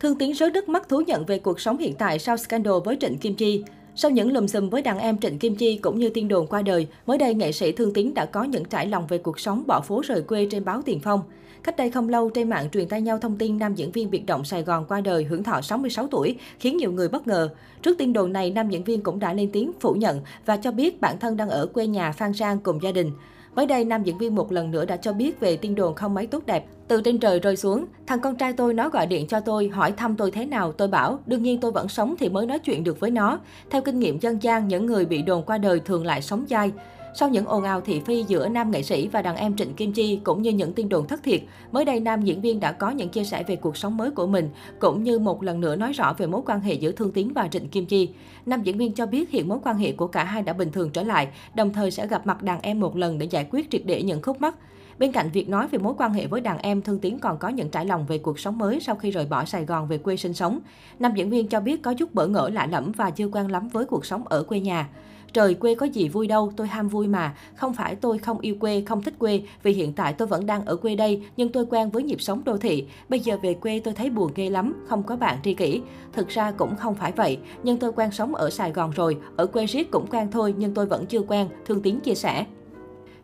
Thương Tiến rớt nước mắt thú nhận về cuộc sống hiện tại sau scandal với Trịnh Kim Chi. Sau những lùm xùm với đàn em Trịnh Kim Chi cũng như tiên đồn qua đời, mới đây nghệ sĩ Thương Tiến đã có những trải lòng về cuộc sống bỏ phố rời quê trên báo Tiền Phong. Cách đây không lâu, trên mạng truyền tay nhau thông tin nam diễn viên biệt động Sài Gòn qua đời hưởng thọ 66 tuổi, khiến nhiều người bất ngờ. Trước tin đồn này, nam diễn viên cũng đã lên tiếng phủ nhận và cho biết bản thân đang ở quê nhà Phan Giang cùng gia đình. Mới đây, nam diễn viên một lần nữa đã cho biết về tin đồn không mấy tốt đẹp. Từ trên trời rơi xuống, thằng con trai tôi nó gọi điện cho tôi, hỏi thăm tôi thế nào, tôi bảo, đương nhiên tôi vẫn sống thì mới nói chuyện được với nó. Theo kinh nghiệm dân gian, những người bị đồn qua đời thường lại sống dai. Sau những ồn ào thị phi giữa nam nghệ sĩ và đàn em Trịnh Kim Chi cũng như những tin đồn thất thiệt, mới đây nam diễn viên đã có những chia sẻ về cuộc sống mới của mình, cũng như một lần nữa nói rõ về mối quan hệ giữa Thương Tiến và Trịnh Kim Chi. Nam diễn viên cho biết hiện mối quan hệ của cả hai đã bình thường trở lại, đồng thời sẽ gặp mặt đàn em một lần để giải quyết triệt để những khúc mắc. Bên cạnh việc nói về mối quan hệ với đàn em, Thương Tiến còn có những trải lòng về cuộc sống mới sau khi rời bỏ Sài Gòn về quê sinh sống. Nam diễn viên cho biết có chút bỡ ngỡ lạ lẫm và chưa quen lắm với cuộc sống ở quê nhà. Trời quê có gì vui đâu, tôi ham vui mà. Không phải tôi không yêu quê, không thích quê, vì hiện tại tôi vẫn đang ở quê đây, nhưng tôi quen với nhịp sống đô thị. Bây giờ về quê tôi thấy buồn ghê lắm, không có bạn tri kỷ. Thực ra cũng không phải vậy, nhưng tôi quen sống ở Sài Gòn rồi, ở quê riết cũng quen thôi, nhưng tôi vẫn chưa quen, Thương Tiến chia sẻ.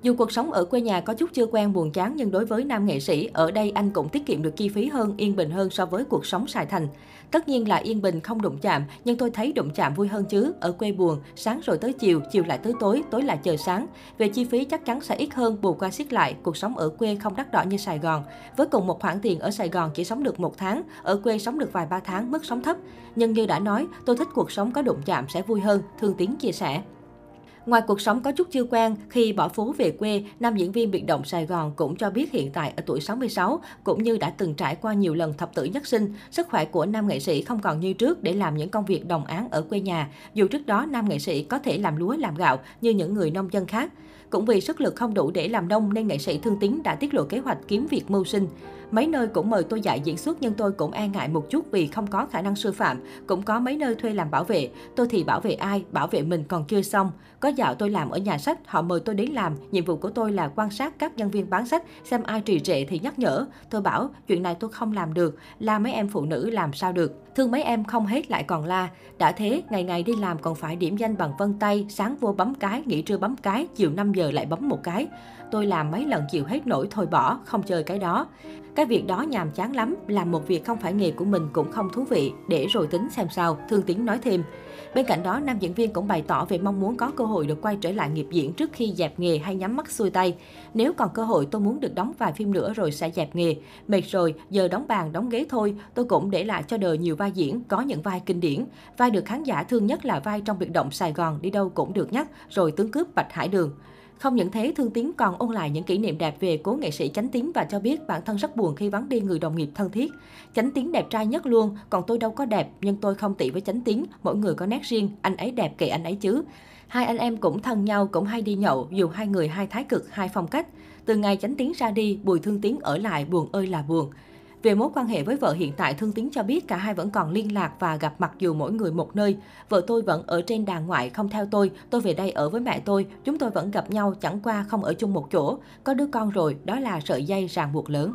Dù cuộc sống ở quê nhà có chút chưa quen buồn chán nhưng đối với nam nghệ sĩ, ở đây anh cũng tiết kiệm được chi phí hơn, yên bình hơn so với cuộc sống Sài Thành. Tất nhiên là yên bình không đụng chạm, nhưng tôi thấy đụng chạm vui hơn chứ. Ở quê buồn, sáng rồi tới chiều, chiều lại tới tối, tối lại chờ sáng. Về chi phí chắc chắn sẽ ít hơn, bù qua xiết lại, cuộc sống ở quê không đắt đỏ như Sài Gòn. Với cùng một khoản tiền ở Sài Gòn chỉ sống được một tháng, ở quê sống được vài ba tháng, mức sống thấp. Nhưng như đã nói, tôi thích cuộc sống có đụng chạm sẽ vui hơn, Thương Tiến chia sẻ. Ngoài cuộc sống có chút chưa quen, khi bỏ phố về quê, nam diễn viên biệt động Sài Gòn cũng cho biết hiện tại ở tuổi 66, cũng như đã từng trải qua nhiều lần thập tử nhất sinh, sức khỏe của nam nghệ sĩ không còn như trước để làm những công việc đồng án ở quê nhà, dù trước đó nam nghệ sĩ có thể làm lúa làm gạo như những người nông dân khác. Cũng vì sức lực không đủ để làm nông nên nghệ sĩ Thương Tín đã tiết lộ kế hoạch kiếm việc mưu sinh. Mấy nơi cũng mời tôi dạy diễn xuất nhưng tôi cũng e ngại một chút vì không có khả năng sư phạm. Cũng có mấy nơi thuê làm bảo vệ. Tôi thì bảo vệ ai, bảo vệ mình còn chưa xong. Có dạo tôi làm ở nhà sách, họ mời tôi đến làm. Nhiệm vụ của tôi là quan sát các nhân viên bán sách, xem ai trì trệ thì nhắc nhở. Tôi bảo, chuyện này tôi không làm được, la mấy em phụ nữ làm sao được. Thương mấy em không hết lại còn la. Đã thế, ngày ngày đi làm còn phải điểm danh bằng vân tay, sáng vô bấm cái, nghỉ trưa bấm cái, chiều 5 giờ lại bấm một cái. Tôi làm mấy lần chịu hết nổi thôi bỏ, không chơi cái đó. Cái việc đó nhàm chán lắm, làm một việc không phải nghề của mình cũng không thú vị, để rồi tính xem sao, Thương Tiến nói thêm. Bên cạnh đó, nam diễn viên cũng bày tỏ về mong muốn có cơ hội được quay trở lại nghiệp diễn trước khi dẹp nghề hay nhắm mắt xuôi tay. Nếu còn cơ hội tôi muốn được đóng vài phim nữa rồi sẽ dẹp nghề. Mệt rồi, giờ đóng bàn, đóng ghế thôi, tôi cũng để lại cho đời nhiều vai diễn, có những vai kinh điển. Vai được khán giả thương nhất là vai trong biệt động Sài Gòn, đi đâu cũng được nhắc, rồi tướng cướp Bạch Hải Đường. Không những thế, Thương Tiến còn ôn lại những kỷ niệm đẹp về cố nghệ sĩ Chánh Tiến và cho biết bản thân rất buồn khi vắng đi người đồng nghiệp thân thiết. Chánh Tiến đẹp trai nhất luôn, còn tôi đâu có đẹp, nhưng tôi không tị với Chánh Tiến, mỗi người có nét riêng, anh ấy đẹp kệ anh ấy chứ. Hai anh em cũng thân nhau, cũng hay đi nhậu, dù hai người hai thái cực, hai phong cách. Từ ngày Chánh Tiến ra đi, Bùi Thương Tiến ở lại buồn ơi là buồn. Về mối quan hệ với vợ hiện tại, Thương tín cho biết cả hai vẫn còn liên lạc và gặp mặt dù mỗi người một nơi. Vợ tôi vẫn ở trên đàn ngoại không theo tôi, tôi về đây ở với mẹ tôi. Chúng tôi vẫn gặp nhau chẳng qua không ở chung một chỗ. Có đứa con rồi, đó là sợi dây ràng buộc lớn.